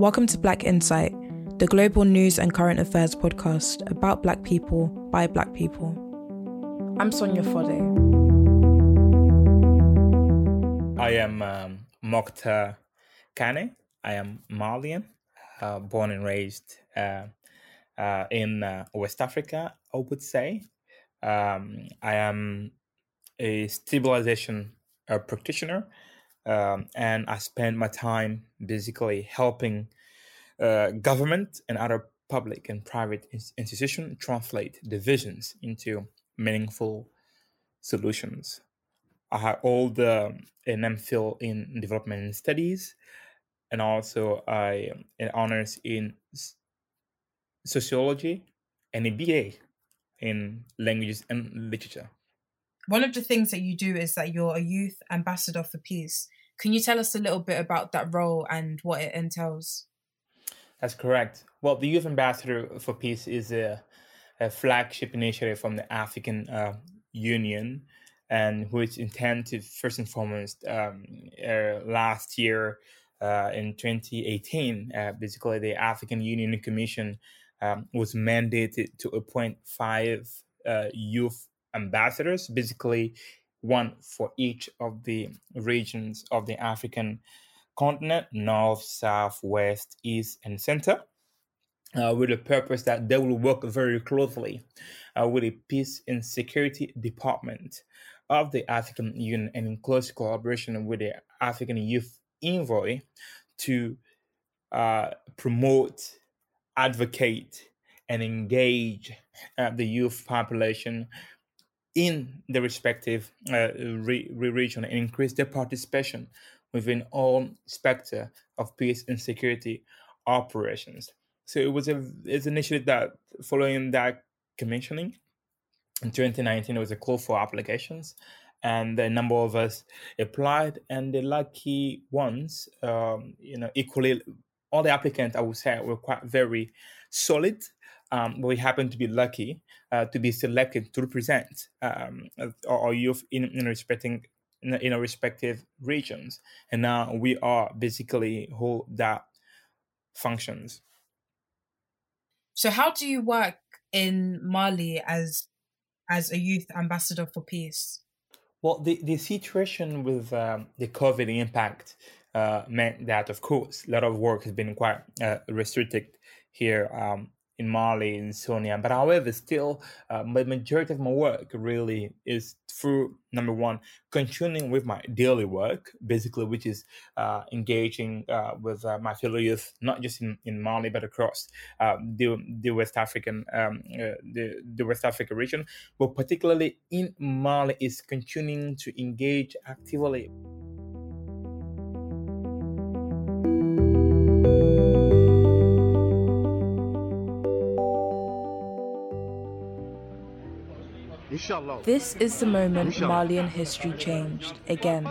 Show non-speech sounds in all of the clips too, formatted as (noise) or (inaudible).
Welcome to Black Insight, the global news and current affairs podcast about Black people by Black people. I'm Sonia Fode. I am um, Kane. I am Malian, uh, born and raised uh, uh, in uh, West Africa, I would say. Um, I am a stabilization uh, practitioner, um, and I spend my time basically helping uh, government and other public and private institutions translate divisions into meaningful solutions. I have all the an MPhil in development studies, and also I an honors in sociology and a BA in languages and literature. One of the things that you do is that you're a youth ambassador for peace. Can you tell us a little bit about that role and what it entails? That's correct. Well, the Youth Ambassador for Peace is a, a flagship initiative from the African uh, Union, and which intended first and foremost um, uh, last year uh, in 2018, uh, basically the African Union Commission um, was mandated to appoint five uh, youth ambassadors, basically one for each of the regions of the African continent north, south, west, east, and center. Uh, with the purpose that they will work very closely uh, with the Peace and Security Department of the African Union and in close collaboration with the African Youth Envoy to uh, promote, advocate, and engage uh, the youth population in the respective uh, re- region and increase their participation within all spectre of peace and security operations. So it was a it's an initiative that following that commissioning in 2019 it was a call for applications and a number of us applied and the lucky ones um, you know equally all the applicants i would say were quite very solid um, we happened to be lucky uh, to be selected to represent um, our youth in, in respecting in, in, our respective regions, and now we are basically who that functions. So, how do you work in Mali as as a youth ambassador for peace? Well, the, the situation with um, the COVID impact uh, meant that, of course, a lot of work has been quite uh, restricted here um, in Mali and Sonia. But however, still, uh, the majority of my work really is through number one, continuing with my daily work, basically, which is uh, engaging uh, with uh, my fellow youth, not just in, in Mali but across uh, the the West African um, uh, the the West Africa region, but particularly in Mali, is continuing to engage actively. This is the moment Malian history changed again.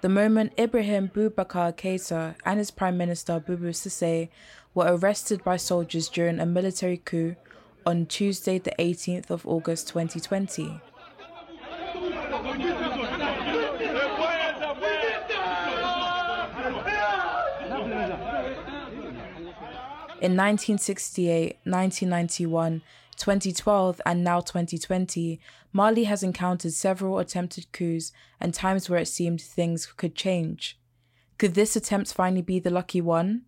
The moment Ibrahim Boubacar Keita and his Prime Minister Boubou Cissé were arrested by soldiers during a military coup on Tuesday, the 18th of August 2020. In 1968, 1991, 2012 and now 2020, Mali has encountered several attempted coups and times where it seemed things could change. Could this attempt finally be the lucky one?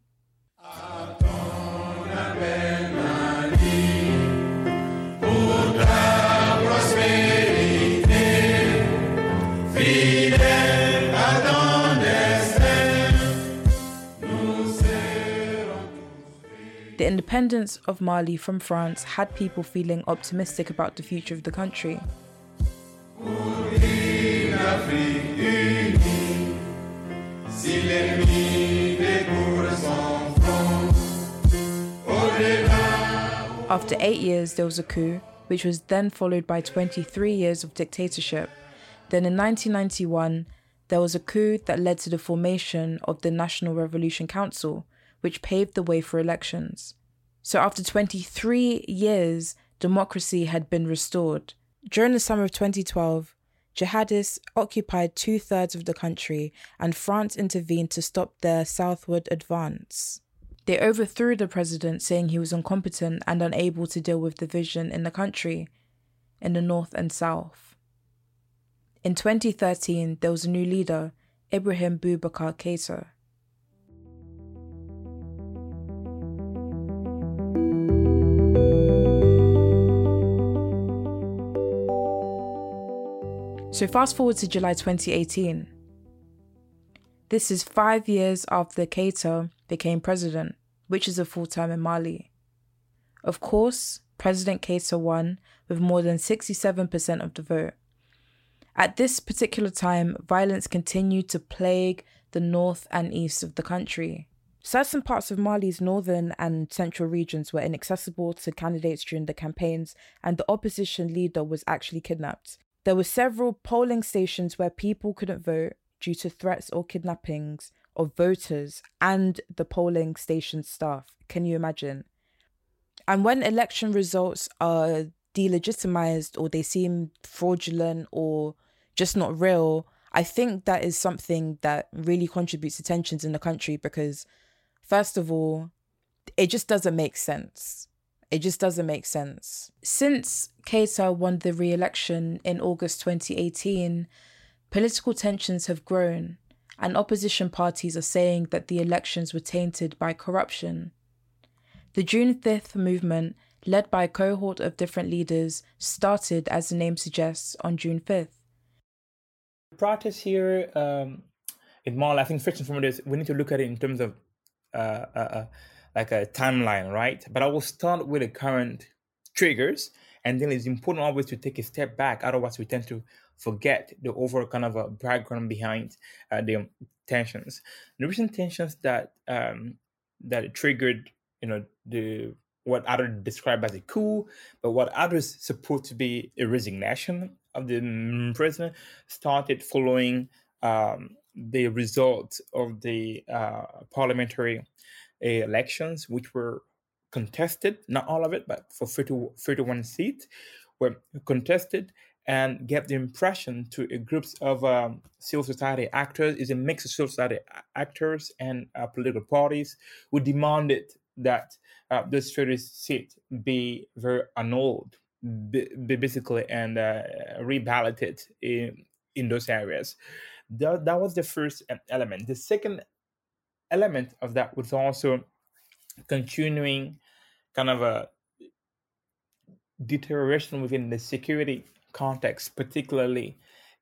The independence of Mali from France had people feeling optimistic about the future of the country. After eight years, there was a coup, which was then followed by 23 years of dictatorship. Then in 1991, there was a coup that led to the formation of the National Revolution Council, which paved the way for elections. So after 23 years, democracy had been restored. During the summer of 2012, jihadists occupied two thirds of the country, and France intervened to stop their southward advance. They overthrew the president, saying he was incompetent and unable to deal with division in the country, in the north and south. In 2013, there was a new leader, Ibrahim Boubacar Keita. So, fast forward to July 2018. This is five years after Keita became president, which is a full term in Mali. Of course, President Keita won with more than 67% of the vote. At this particular time, violence continued to plague the north and east of the country. Certain parts of Mali's northern and central regions were inaccessible to candidates during the campaigns, and the opposition leader was actually kidnapped. There were several polling stations where people couldn't vote due to threats or kidnappings of voters and the polling station staff. Can you imagine? And when election results are delegitimized or they seem fraudulent or just not real, I think that is something that really contributes to tensions in the country because, first of all, it just doesn't make sense. It just doesn't make sense. Since Keita won the re election in August 2018, political tensions have grown, and opposition parties are saying that the elections were tainted by corruption. The June 5th movement, led by a cohort of different leaders, started, as the name suggests, on June 5th. Protests here um, in Mali, I think first and foremost, we need to look at it in terms of uh, uh, uh like a timeline, right? But I will start with the current triggers, and then it's important always to take a step back. Otherwise, we tend to forget the overall kind of a background behind uh, the tensions. The recent tensions that um, that triggered, you know, the what others describe as a coup, but what others support to be a resignation of the president, started following um, the result of the uh, parliamentary elections, which were contested, not all of it, but for 30, 31 seats were contested and gave the impression to groups of um, civil society actors, is a mix of civil society actors and uh, political parties who demanded that uh, this 30 seat be very annulled, basically, and uh, reballoted in, in those areas. That, that was the first element. The second element of that was also continuing kind of a deterioration within the security context, particularly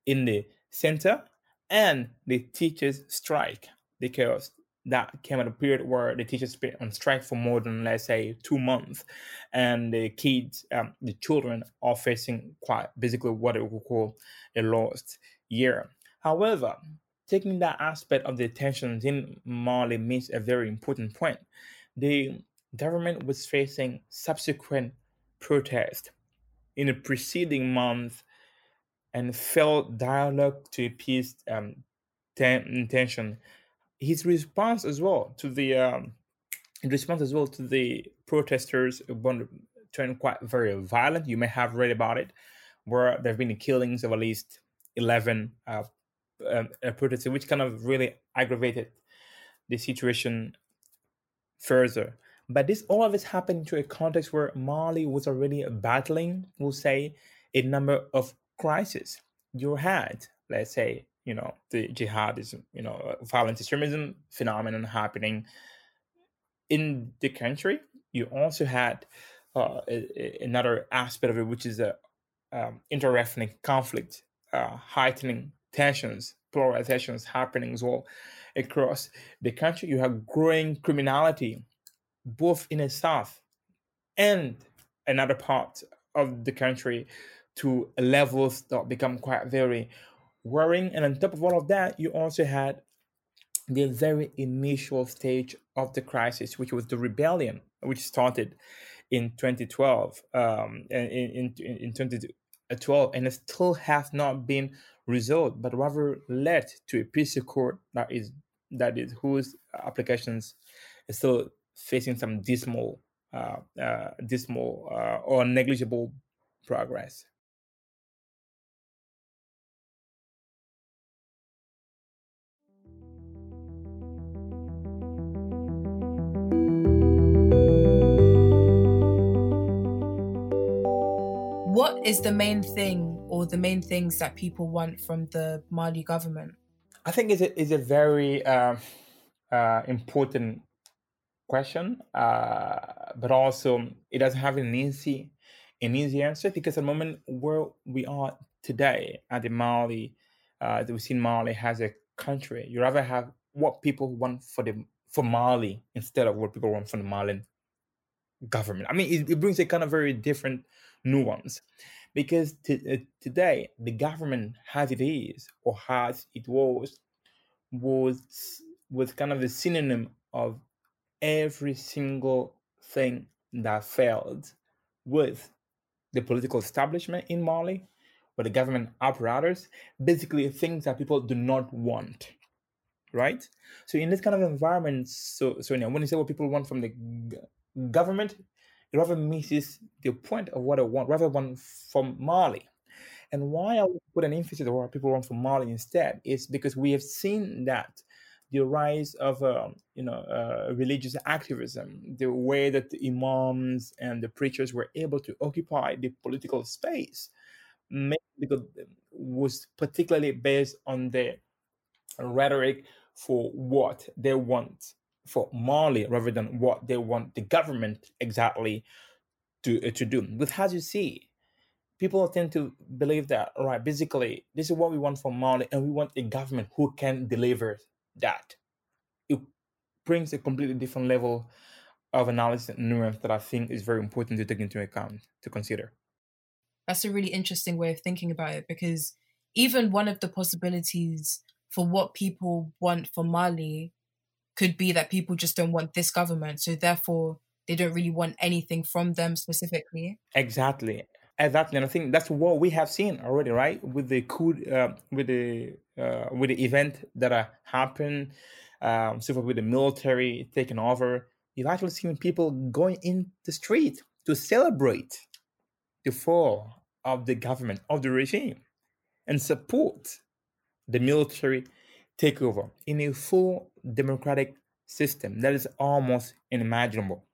in the center and the teachers strike because that came at a period where the teachers been on strike for more than let's say two months and the kids um, the children are facing quite basically what it would call a lost year. However taking that aspect of the tensions in Mali means a very important point. The government was facing subsequent protests in the preceding month and failed dialogue to appease um, ten- tension. His response as well to the um, response as well to the protesters turned quite very violent. You may have read about it, where there have been killings of at least eleven uh, um, protest, which kind of really aggravated the situation further. But this all of this happened to a context where Mali was already battling, we'll say, a number of crises. You had, let's say, you know, the jihadism, you know, violent extremism phenomenon happening in the country. You also had uh, a, a, another aspect of it, which is a um, inter-ethnic conflict, uh, heightening tensions, polarizations happening as well across the country. You have growing criminality, both in the south and another part of the country, to levels that become quite very worrying. And on top of all of that, you also had the very initial stage of the crisis, which was the rebellion, which started in 2012, um, in, in, in 2012, and it still has not been result, but rather led to a peace accord that is that is whose applications is still facing some dismal, uh, uh, dismal uh, or negligible progress. What is the main thing or the main things that people want from the Mali government? I think it's a, a very uh, uh, important question, uh, but also it doesn't have an easy an easy answer because at the moment where we are today at the Mali, uh, we see Mali has a country. You rather have what people want for the for Mali instead of what people want from the Malian government. I mean, it, it brings a kind of very different nuance because uh, today the government as it is or as it was was was kind of the synonym of every single thing that failed with the political establishment in Mali, with the government apparatus, basically things that people do not want. Right? So in this kind of environment, so so when you say what people want from the g- government, rather misses the point of what I want, rather one from Mali. And why I put an emphasis on what people want from Mali instead is because we have seen that the rise of um, you know uh, religious activism, the way that the imams and the preachers were able to occupy the political space, because was particularly based on the rhetoric for what they want for Mali rather than what they want the government exactly to uh, to do. With as you see, people tend to believe that right, basically this is what we want from Mali, and we want a government who can deliver that. It brings a completely different level of analysis and nuance that I think is very important to take into account to consider. That's a really interesting way of thinking about it because even one of the possibilities for what people want for Mali could be that people just don't want this government. So therefore, they don't really want anything from them specifically. Exactly. Exactly, and I think that's what we have seen already, right? With the coup, uh, with the uh, with the event that uh, happened, um, so with the military taking over, you've actually seen people going in the street to celebrate the fall of the government of the regime and support the military takeover in a full democratic system that is almost unimaginable.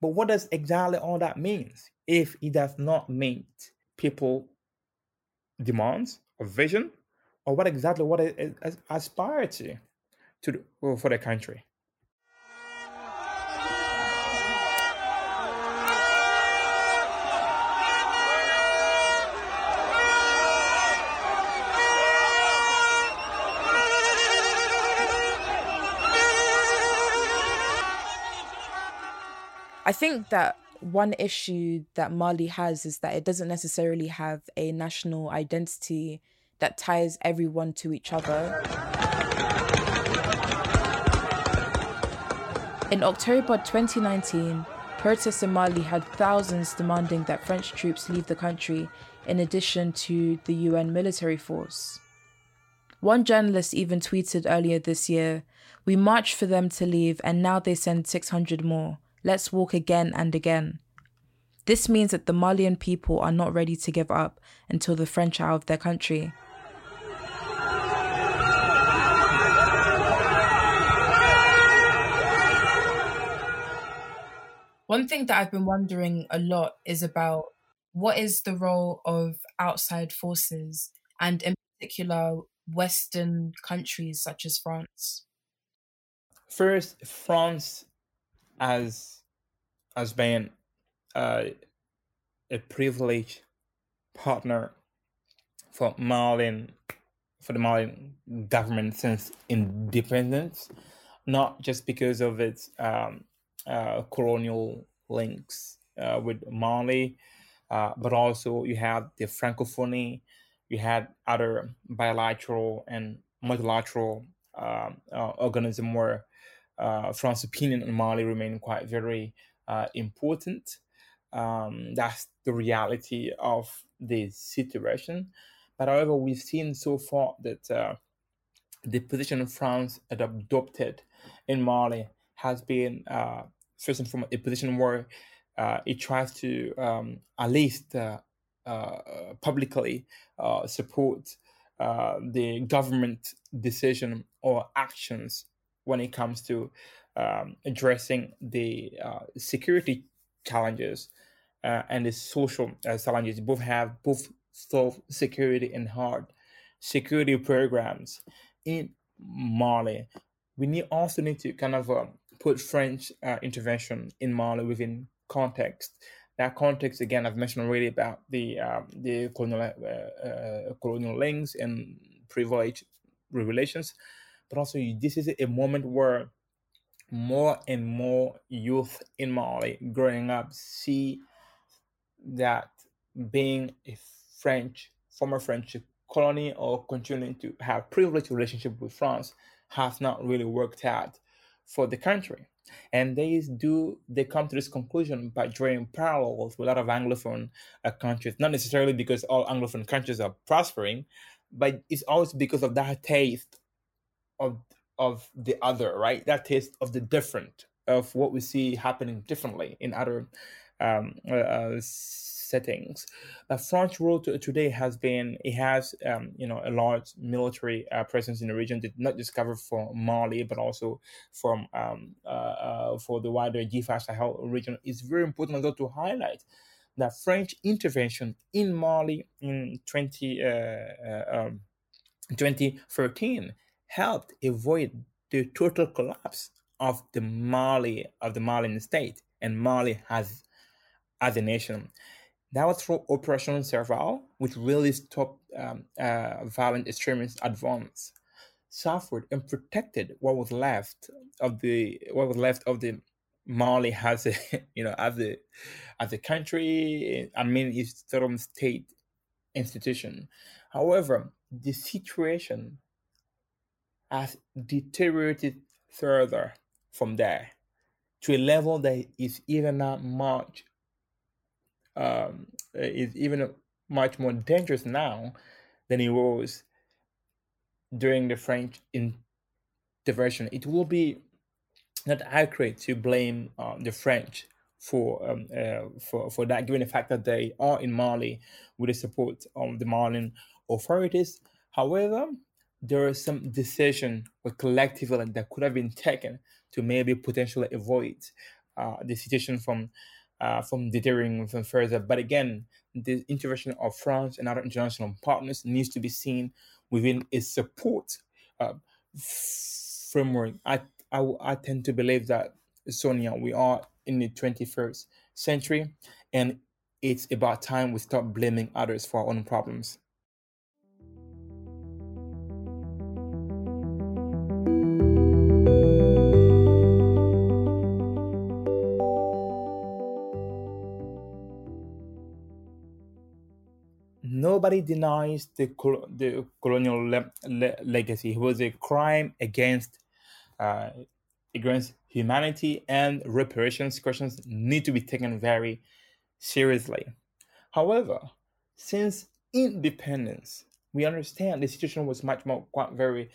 But what does exactly all that means if it does not meet people demands or vision or what exactly what it aspires to, to for the country? I think that one issue that Mali has is that it doesn't necessarily have a national identity that ties everyone to each other. In October 2019, protests in Mali had thousands demanding that French troops leave the country in addition to the UN military force. One journalist even tweeted earlier this year, We marched for them to leave and now they send 600 more. Let's walk again and again. This means that the Malian people are not ready to give up until the French are out of their country. One thing that I've been wondering a lot is about what is the role of outside forces and, in particular, Western countries such as France? First, France as as being uh, a privileged partner for Malian for the Malian government since independence, not just because of its um, uh, colonial links uh, with Mali, uh, but also you have the Francophonie, you had other bilateral and multilateral um, uh, organism where uh, France's opinion on Mali remain quite very uh, important. Um, that's the reality of the situation. But however, we've seen so far that uh, the position France had adopted in Mali has been uh, first and foremost a position where uh, it tries to um, at least uh, publicly support the government decision or actions when it comes to um, addressing the uh, security challenges uh, and the social uh, challenges. Both have both solve security and hard security programs in Mali. We need also need to kind of uh, put French uh, intervention in Mali within context. That context, again, I've mentioned already about the um, the colonial uh, uh, colonial links and privilege relations, but also this is a moment where more and more youth in Mali growing up see that being a French, former French colony or continuing to have privileged relationship with France has not really worked out for the country. And they do they come to this conclusion by drawing parallels with a lot of Anglophone uh, countries, not necessarily because all Anglophone countries are prospering, but it's always because of that taste of of the other, right? That taste of the different, of what we see happening differently in other um, uh, uh settings. Uh, French rule to, today has been it has um, you know a large military uh, presence in the region, Did not discover cover for Mali but also from um, uh, uh for the wider G5 Sahel region. It's very important though to highlight that French intervention in Mali in 20, uh, uh, um, 2013 helped avoid the total collapse of the Mali of the Malian state, and Mali has as a nation. That was through Operation Serval, which really stopped um, uh, violent extremist advance, suffered and protected what was left of the what was left of the Mali as a (laughs) you know as a as a country. I mean, it's sort of state institution. However, the situation has deteriorated further from there to a level that is even not much um, is even much more dangerous now than it was during the French intervention. It will be not accurate to blame uh, the French for um, uh, for for that, given the fact that they are in Mali with the support of the Malian authorities. However, there are some decision or collectively that could have been taken to maybe potentially avoid uh, the situation from uh, from deterring them further. But again, the intervention of France and other international partners needs to be seen within a support uh, framework. I, I, I tend to believe that, Sonia, we are in the 21st century and it's about time we stop blaming others for our own problems. Nobody denies the, the colonial le- le- legacy. It was a crime against uh, against humanity, and reparations questions need to be taken very seriously. However, since independence, we understand the situation was much more quite very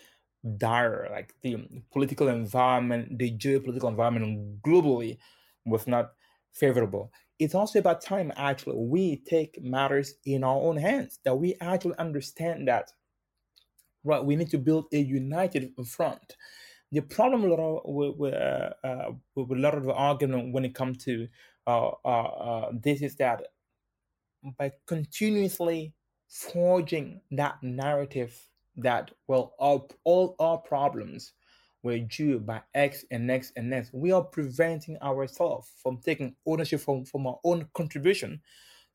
dire. Like the political environment, the geopolitical environment globally was not favorable it's also about time actually we take matters in our own hands that we actually understand that right we need to build a united front. The problem with, with, uh, uh, with a lot of the argument when it comes to uh, uh, uh, this is that by continuously forging that narrative that well all, all our problems were due by X and X and X. We are preventing ourselves from taking ownership from, from our own contribution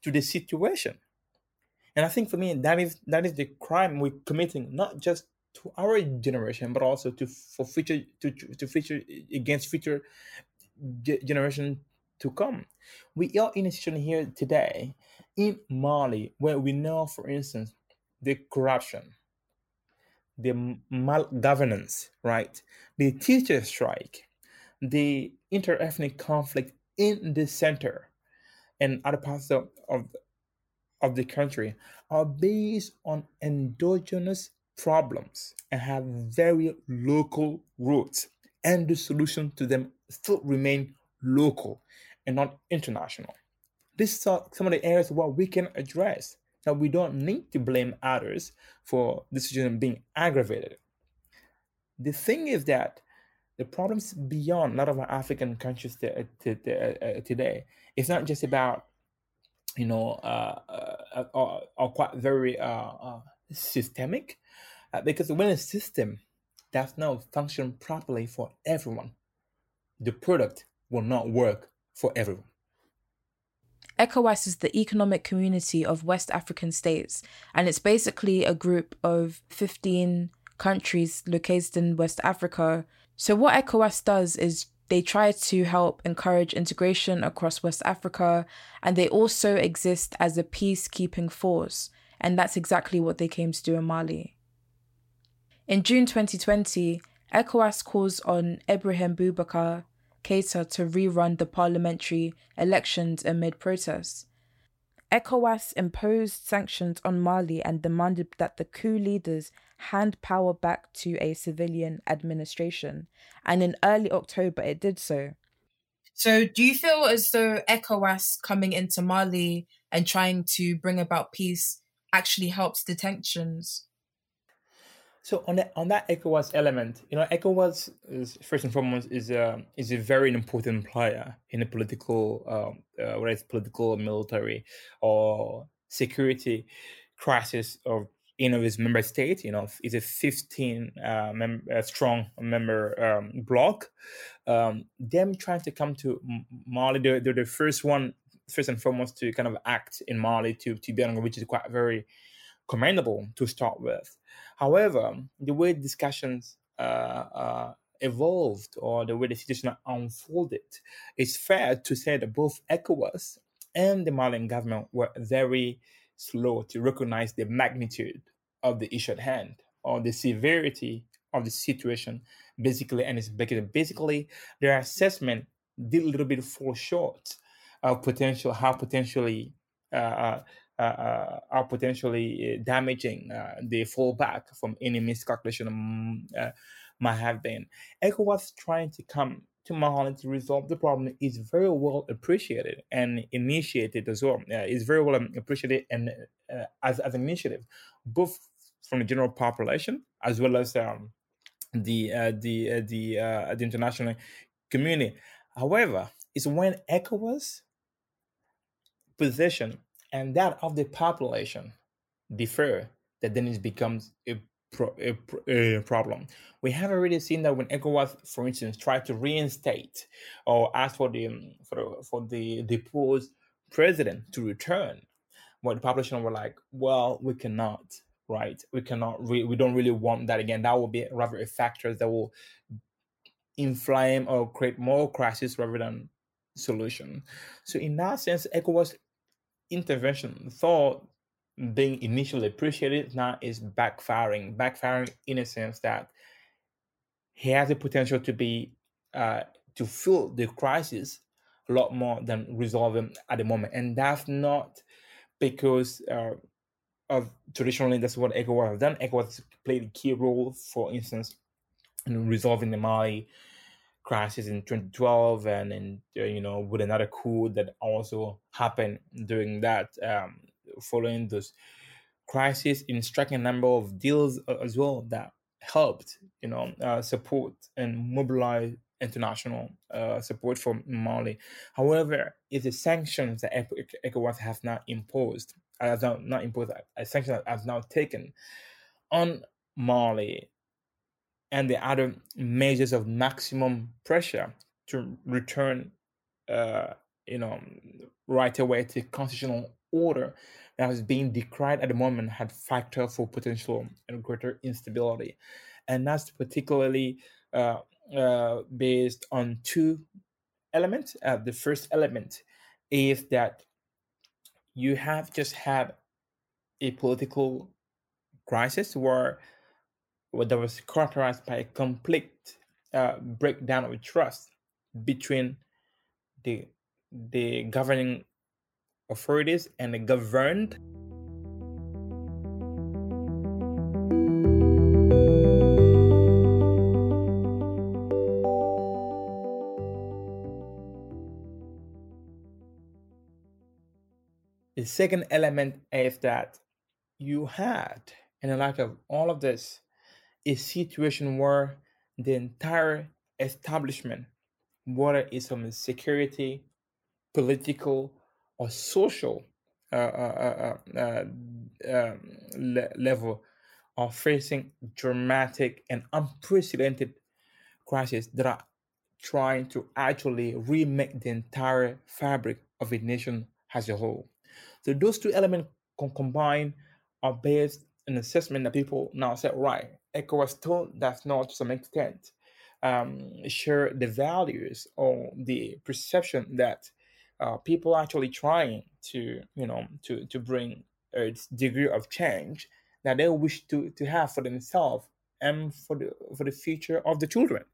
to the situation. And I think for me that is that is the crime we're committing, not just to our generation, but also to for future to to future against future generation to come. We are in a situation here today in Mali where we know, for instance, the corruption, the malgovernance, right? The teacher strike, the inter-ethnic conflict in the center and other parts of, of, of the country are based on endogenous problems and have very local roots. And the solution to them still remain local and not international. These are some of the areas where we can address that we don't need to blame others for the situation being aggravated. The thing is that the problems beyond a lot of our African countries uh, uh, today, it's not just about you know, uh, uh, are, are quite very uh, uh, systemic uh, because when a system does not function properly for everyone, the product will not work for everyone. ECOWAS is the Economic Community of West African States, and it's basically a group of 15 countries located in West Africa. So, what ECOWAS does is they try to help encourage integration across West Africa, and they also exist as a peacekeeping force. And that's exactly what they came to do in Mali. In June 2020, ECOWAS calls on Ibrahim Boubacar Keita to rerun the parliamentary elections amid protests. ECOWAS imposed sanctions on Mali and demanded that the coup leaders hand power back to a civilian administration. And in early October, it did so. So, do you feel as though ECOWAS coming into Mali and trying to bring about peace actually helps the tensions? So on that on that ECOWAS element, you know, ECOWAS is first and foremost is a is a very important player in the political, um, uh, whether it's political, military, or security crisis of any of its member state. You know, it's a 15 uh, mem- uh, strong member um. Um, them trying to come to Mali, they're, they're the first one, first and foremost, to kind of act in Mali to to be on, which is quite very commendable to start with. However, the way discussions uh, uh, evolved or the way the situation unfolded, it's fair to say that both ECOWAS and the Malian government were very slow to recognize the magnitude of the issue at hand or the severity of the situation, basically, and it's basically their assessment did a little bit fall short of potential how potentially uh, uh are potentially uh, damaging the fallback from any miscalculation um, might have been. ECOWAS trying to come to Mali to resolve the problem is very well appreciated and initiated as well. Uh, very well appreciated and uh, as, as an initiative, both from the general population as well as um, the uh, the the the international community. However, it's when ECOWAS position and that of the population differ, that then it becomes a, pro- a, a, problem. We have already seen that when ECOWAS, for instance, tried to reinstate or ask for the um, for the, for the deposed president to return, what the population were like, well, we cannot, right? We cannot, re- we don't really want that again. That will be rather a factor that will inflame or create more crisis rather than solution. So in that sense, ECOWAS intervention thought being initially appreciated now is backfiring backfiring in a sense that he has the potential to be uh, to fill the crisis a lot more than resolving at the moment. And that's not because uh, of traditionally that's what ECOWAS has done. ECOWAS played a key role for instance in resolving the Mali crisis in 2012 and and uh, you know with another coup that also happened during that um, following those crises in striking a number of deals uh, as well that helped you know uh, support and mobilize international uh, support from Mali. However, if the sanctions that ECOWAS have now imposed, has now not imposed, a sanction that has now taken on Mali and the other measures of maximum pressure to return, uh, you know, right away to constitutional order that is being decried at the moment had factor for potential and greater instability, and that's particularly uh, uh, based on two elements. Uh, the first element is that you have just had a political crisis where that was characterized by a complete uh, breakdown of trust between the the governing authorities and the governed. The second element is that you had, in the light of all of this, a situation where the entire establishment, whether it's from security, political, or social uh, uh, uh, um, le- level are facing dramatic and unprecedented crises that are trying to actually remake the entire fabric of a nation as a whole. So those two elements can combine are based an assessment that people now say, right, ECOWAS still does not to some extent um, share the values or the perception that uh, people are actually trying to, you know, to, to bring a degree of change that they wish to, to have for themselves and for the, for the future of the children.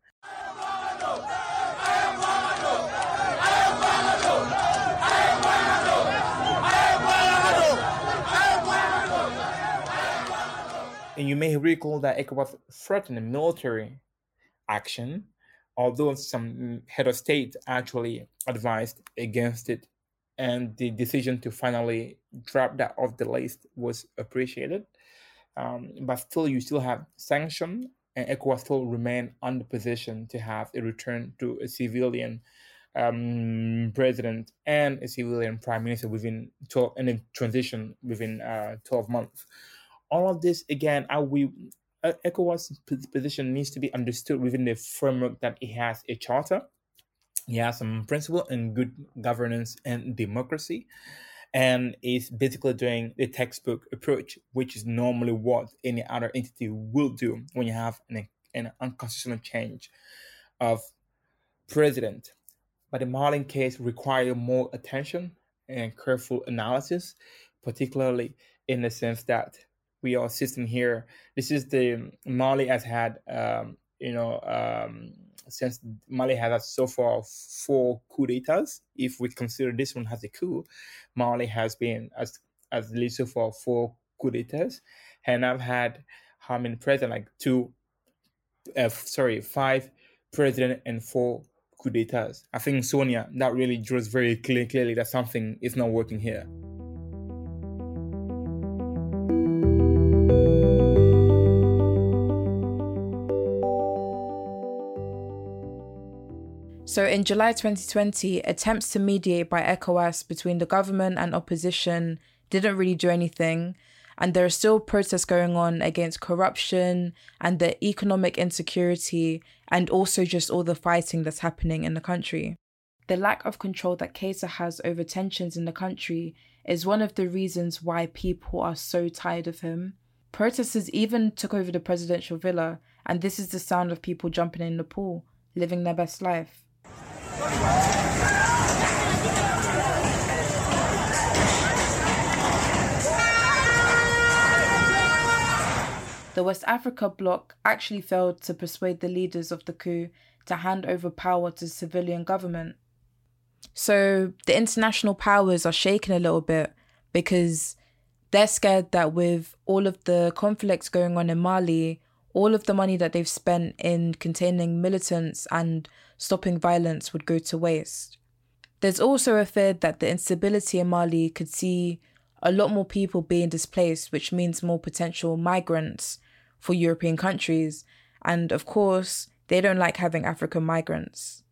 And you may recall that ECOWAS threatened military action, although some head of state actually advised against it. And the decision to finally drop that off the list was appreciated. Um, but still, you still have sanction, and ECOWAS still remain on the position to have a return to a civilian um, president and a civilian prime minister within 12, and a transition within uh, 12 months all of this again, I we uh, ECOWAS position needs to be understood within the framework that it has a charter, it has some principle and good governance and democracy, and is basically doing the textbook approach, which is normally what any other entity will do when you have an, an unconstitutional change of president. But the Mali case requires more attention and careful analysis, particularly in the sense that we are sitting here. This is the Mali has had, um, you know, um, since Mali has had so far four coup d'etats. If we consider this one as a coup, Mali has been as as least so far four coup d'etats, and I've had how many president like two, uh, sorry, five president and four coup d'etats. I think Sonia that really draws very clear, clearly that something is not working here. So in July 2020, attempts to mediate by ECOWAS between the government and opposition didn't really do anything. And there are still protests going on against corruption and the economic insecurity, and also just all the fighting that's happening in the country. The lack of control that Keita has over tensions in the country is one of the reasons why people are so tired of him. Protesters even took over the presidential villa, and this is the sound of people jumping in the pool, living their best life. The West Africa bloc actually failed to persuade the leaders of the coup to hand over power to civilian government. So the international powers are shaken a little bit because they're scared that with all of the conflicts going on in Mali, all of the money that they've spent in containing militants and stopping violence would go to waste. There's also a fear that the instability in Mali could see a lot more people being displaced, which means more potential migrants for European countries. And of course, they don't like having African migrants.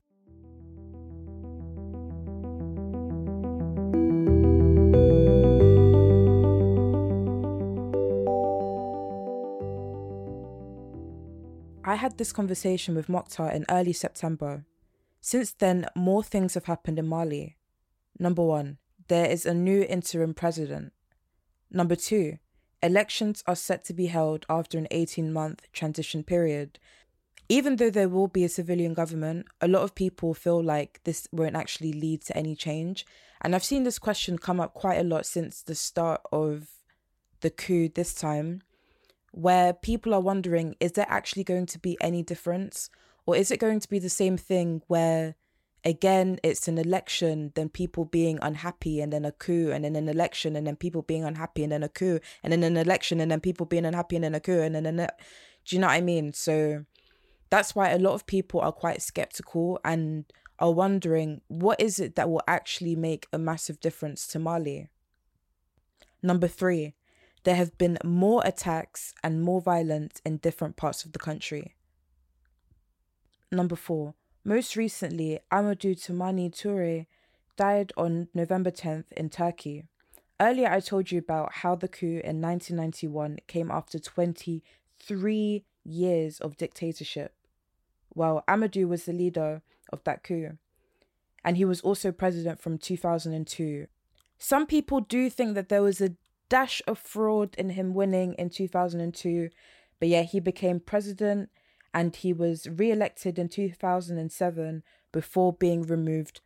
I had this conversation with Mokhtar in early September. Since then, more things have happened in Mali. Number one, there is a new interim president. Number two, elections are set to be held after an 18 month transition period. Even though there will be a civilian government, a lot of people feel like this won't actually lead to any change. And I've seen this question come up quite a lot since the start of the coup this time where people are wondering is there actually going to be any difference? Or is it going to be the same thing where, again, it's an election, then people being unhappy, and then a coup, and then an election, and then people being unhappy, and then a coup, and then an election, and then people being unhappy, and then a coup, and then a. Do you know what I mean? So that's why a lot of people are quite skeptical and are wondering what is it that will actually make a massive difference to Mali? Number three, there have been more attacks and more violence in different parts of the country. Number four, most recently, Amadou Toumani Toure died on November 10th in Turkey. Earlier, I told you about how the coup in 1991 came after 23 years of dictatorship. Well, Amadou was the leader of that coup, and he was also president from 2002. Some people do think that there was a dash of fraud in him winning in 2002, but yeah, he became president and he was re elected in 2007 before being removed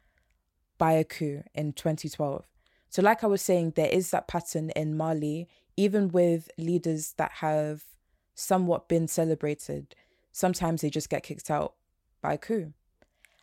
by a coup in 2012. So, like I was saying, there is that pattern in Mali, even with leaders that have somewhat been celebrated. Sometimes they just get kicked out by a coup.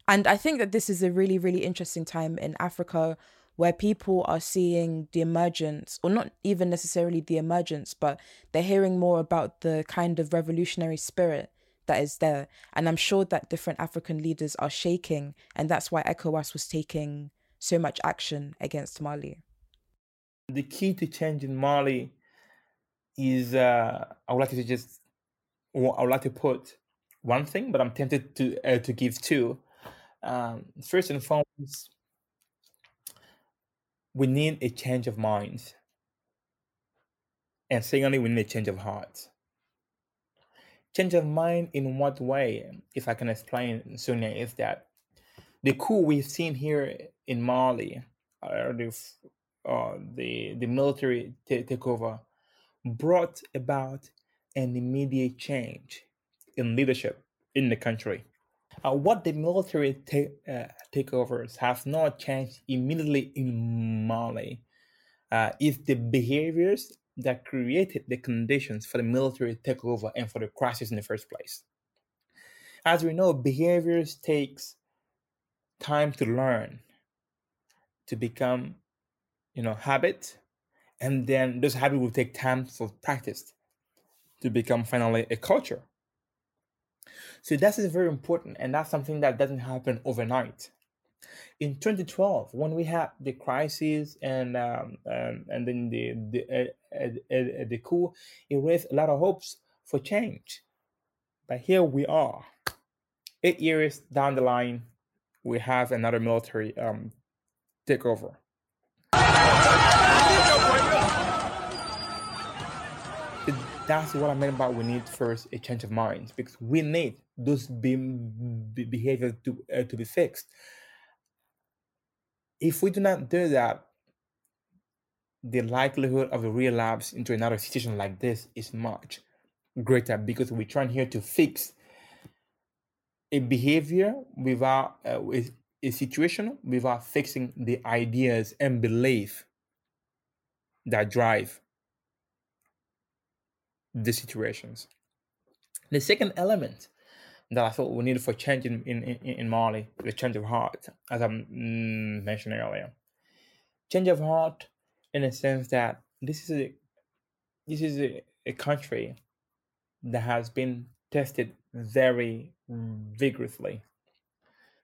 And I think that this is a really, really interesting time in Africa where people are seeing the emergence, or not even necessarily the emergence, but they're hearing more about the kind of revolutionary spirit that is there. And I'm sure that different African leaders are shaking, and that's why ECOWAS was taking so much action against Mali? The key to change in Mali is uh, I would like to just I would like to put one thing, but I'm tempted to uh, to give two. Um, first and foremost, we need a change of minds, and secondly, we need a change of heart. Change of mind in what way? If I can explain, Sonia, is that the coup we've seen here in Mali, uh, the, uh, the, the military t- takeover, brought about an immediate change in leadership in the country. Uh, what the military ta- uh, takeovers have not changed immediately in Mali uh, is the behaviors that created the conditions for the military takeover and for the crisis in the first place. As we know, behaviors takes time to learn to become you know habit and then those habits will take time for practice to become finally a culture so that is very important and that's something that doesn't happen overnight. In 2012 when we had the crisis and um, um, and then the the, uh, uh, uh, the coup it raised a lot of hopes for change. But here we are eight years down the line we have another military um, take That's what I meant by we need first a change of minds because we need those be- be- behaviors to uh, to be fixed. If we do not do that, the likelihood of a relapse into another situation like this is much greater because we're trying here to fix a behavior without uh, with a situation without fixing the ideas and belief that drive the situations. The second element that I thought we needed for change in, in, in Mali, the change of heart, as I mm, mentioned earlier. Change of heart in a sense that this is a this is a, a country that has been tested very vigorously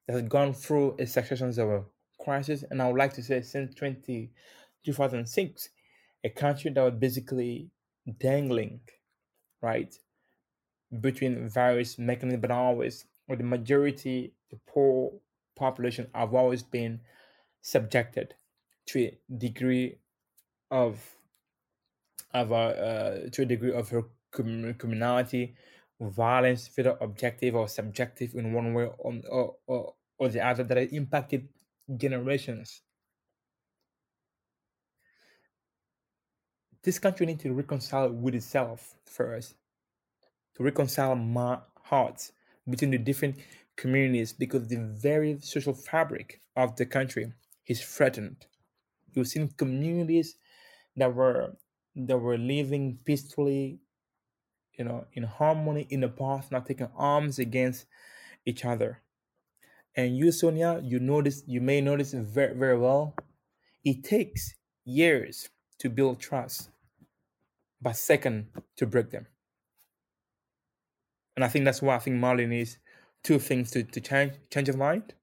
that has gone through a succession of a crisis, and I would like to say since 20, 2006, a country that was basically dangling, right, between various mechanisms, but always, or the majority, the poor population have always been subjected to a degree of of a, uh, to a degree of her criminality violence, whether objective or subjective in one way or, or, or, or the other, that has impacted generations. This country needs to reconcile with itself first, to reconcile my hearts between the different communities because the very social fabric of the country is threatened. You've seen communities that were that were living peacefully you know, in harmony in the past, not taking arms against each other. And you, Sonia, you notice, you may notice very, very well. It takes years to build trust, but second to break them. And I think that's why I think Mali needs two things to, to change change of mind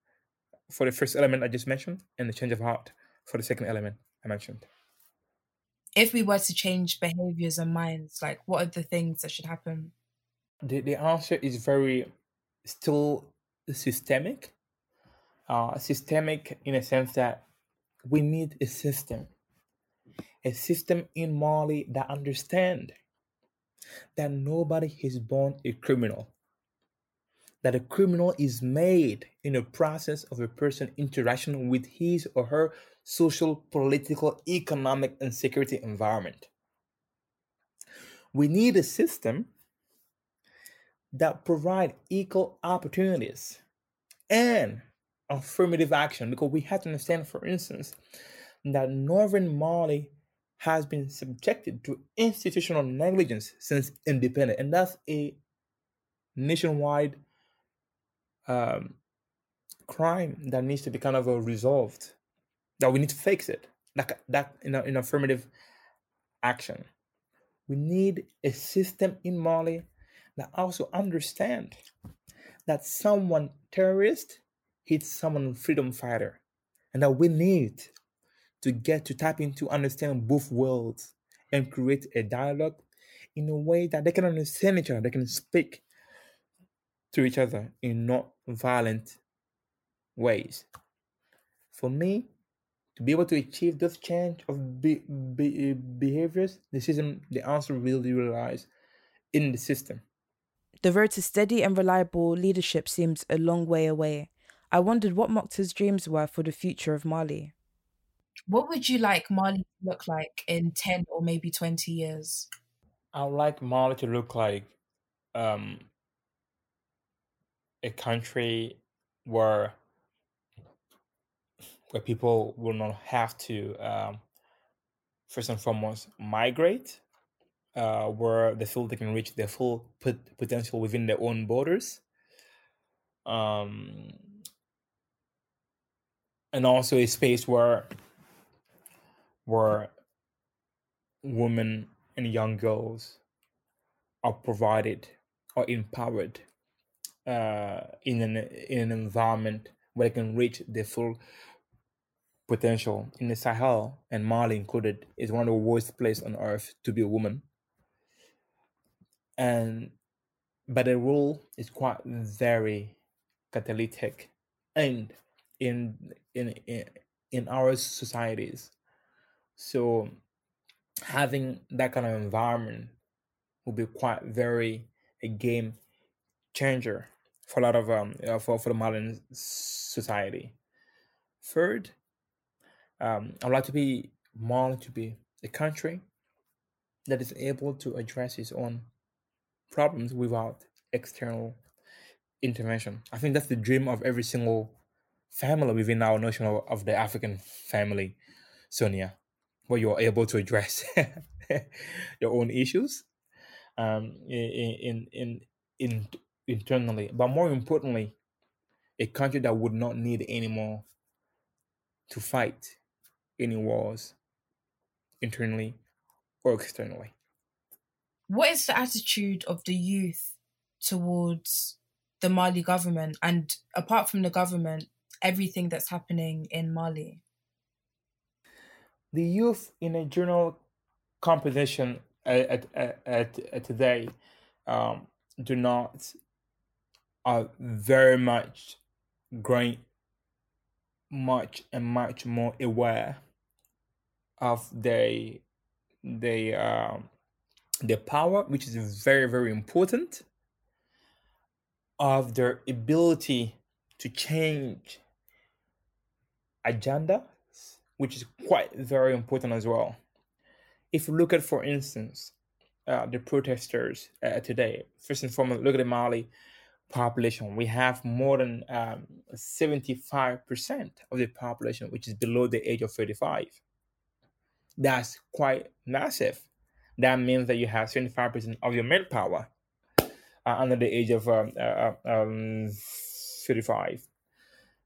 for the first element I just mentioned, and the change of heart for the second element I mentioned if we were to change behaviors and minds, like what are the things that should happen? The the answer is very still systemic. Uh, systemic in a sense that we need a system. A system in Mali that understand that nobody is born a criminal. That a criminal is made in the process of a person interaction with his or her social, political, economic, and security environment. We need a system that provide equal opportunities and affirmative action because we have to understand, for instance, that northern Mali has been subjected to institutional negligence since independence, and that's a nationwide um, crime that needs to be kind of uh, resolved. That we need to fix it. Like that in, a, in affirmative action. We need a system in Mali that also understand that someone terrorist hits someone freedom fighter, and that we need to get to tap into understand both worlds and create a dialogue in a way that they can understand each other, they can speak to each other in not violent ways. For me, to be able to achieve this change of be, be, behaviors, the system, the answer really relies in the system. The road to steady and reliable leadership seems a long way away. I wondered what Mokhtar's dreams were for the future of Mali. What would you like Mali to look like in 10 or maybe 20 years? I would like Mali to look like um, a country where where people will not have to um, first and foremost migrate, uh, where they feel they can reach their full pot- potential within their own borders. Um, and also a space where where women and young girls are provided or empowered uh, in an in an environment where they can reach their full potential. In the Sahel and Mali included, is one of the worst places on earth to be a woman. And but the rule is quite very catalytic, and in in in, in our societies, so having that kind of environment will be quite very a game changer for a lot of um uh, for for the modern society. Third, um, I'd like to be more to be a country that is able to address its own problems without external intervention. I think that's the dream of every single family within our notion of, of the African family, Sonia where you're able to address (laughs) your own issues um, in, in, in, internally, but more importantly, a country that would not need anymore to fight any wars internally or externally. What is the attitude of the youth towards the Mali government and apart from the government, everything that's happening in Mali? The youth in a general composition at, at, at, at today um, do not are very much growing much and much more aware of their their um, their power, which is very very important, of their ability to change agenda which is quite very important as well. If you look at, for instance, uh, the protesters uh, today, first and foremost, look at the Mali population. We have more than um, 75% of the population which is below the age of 35. That's quite massive. That means that you have 75% of your male power uh, under the age of um, uh, uh, um, 35.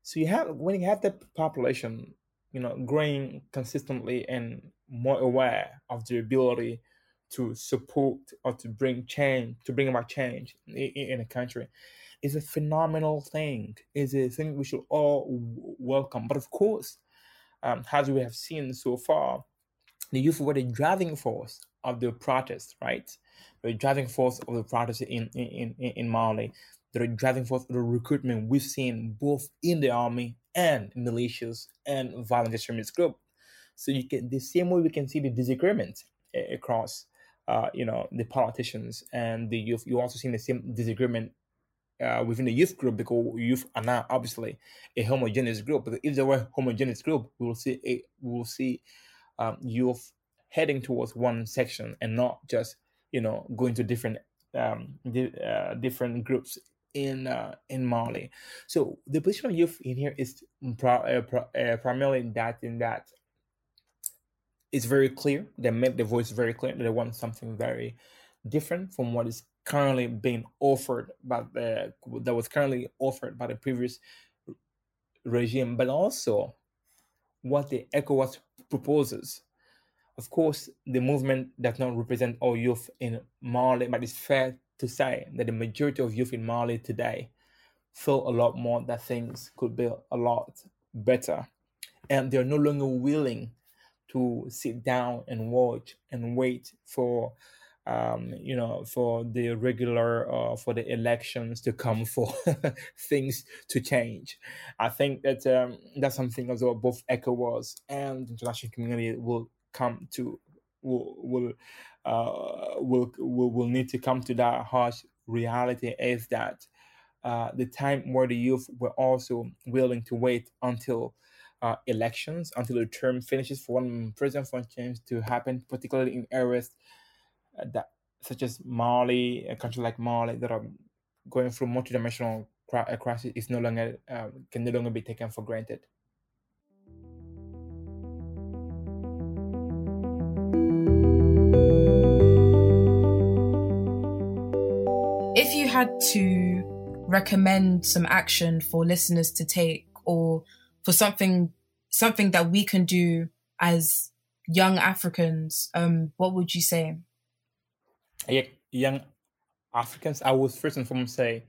So you have when you have that population you know growing consistently and more aware of the ability to support or to bring change to bring about change in, a country is a phenomenal thing is a thing we should all welcome. But of course um, as we have seen so far the youth were the driving force of the protest right? The driving force of the protest in in, in, in mali the driving force of the recruitment we've seen both in the army and militias and violent extremist group. So you can the same way we can see the disagreement across, uh, you know, the politicians and the youth. You also see the same disagreement uh, within the youth group because youth are now obviously a homogeneous group. But if there were homogeneous group, we will see a we will see um, youth heading towards one section and not just you know going to different um, di- uh, different groups in uh, in Mali. So the position of youth in here is uh, uh, primarily that in that it's very clear. They make the voice very clear. They want something very different from what is currently being offered by the that was currently offered by the previous regime, but also what the ECOWAS proposes. Of course, the movement does not represent all youth in Mali, but it's fair to say that the majority of youth in Mali today feel a lot more that things could be a lot better. And they're no longer willing to sit down and watch and wait for um, you know, for the regular, uh, for the elections to come (laughs) for things to change. I think that um, that's something as well both ECOWAS and the international community will come to, will, will, uh, will, will, will need to come to that harsh reality is that uh, the time where the youth were also willing to wait until uh, elections, until the term finishes for one president for change to happen, particularly in areas uh, that such as Mali, a country like Mali that are going through multidimensional crisis is no longer uh, can no longer be taken for granted. Had to recommend some action for listeners to take or for something something that we can do as young Africans, um, what would you say? young Africans, I would first and foremost say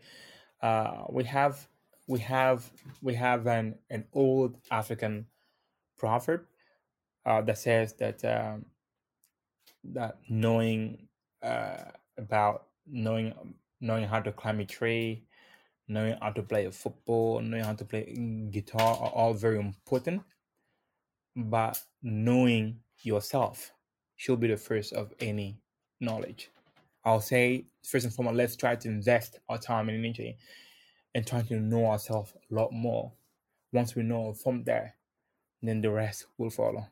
uh, we have we have we have an an old African proverb uh, that says that um, that knowing uh, about knowing knowing how to climb a tree, knowing how to play football, knowing how to play guitar are all very important. But knowing yourself should be the first of any knowledge. I'll say first and foremost, let's try to invest our time and energy and trying to know ourselves a lot more. Once we know from there, then the rest will follow.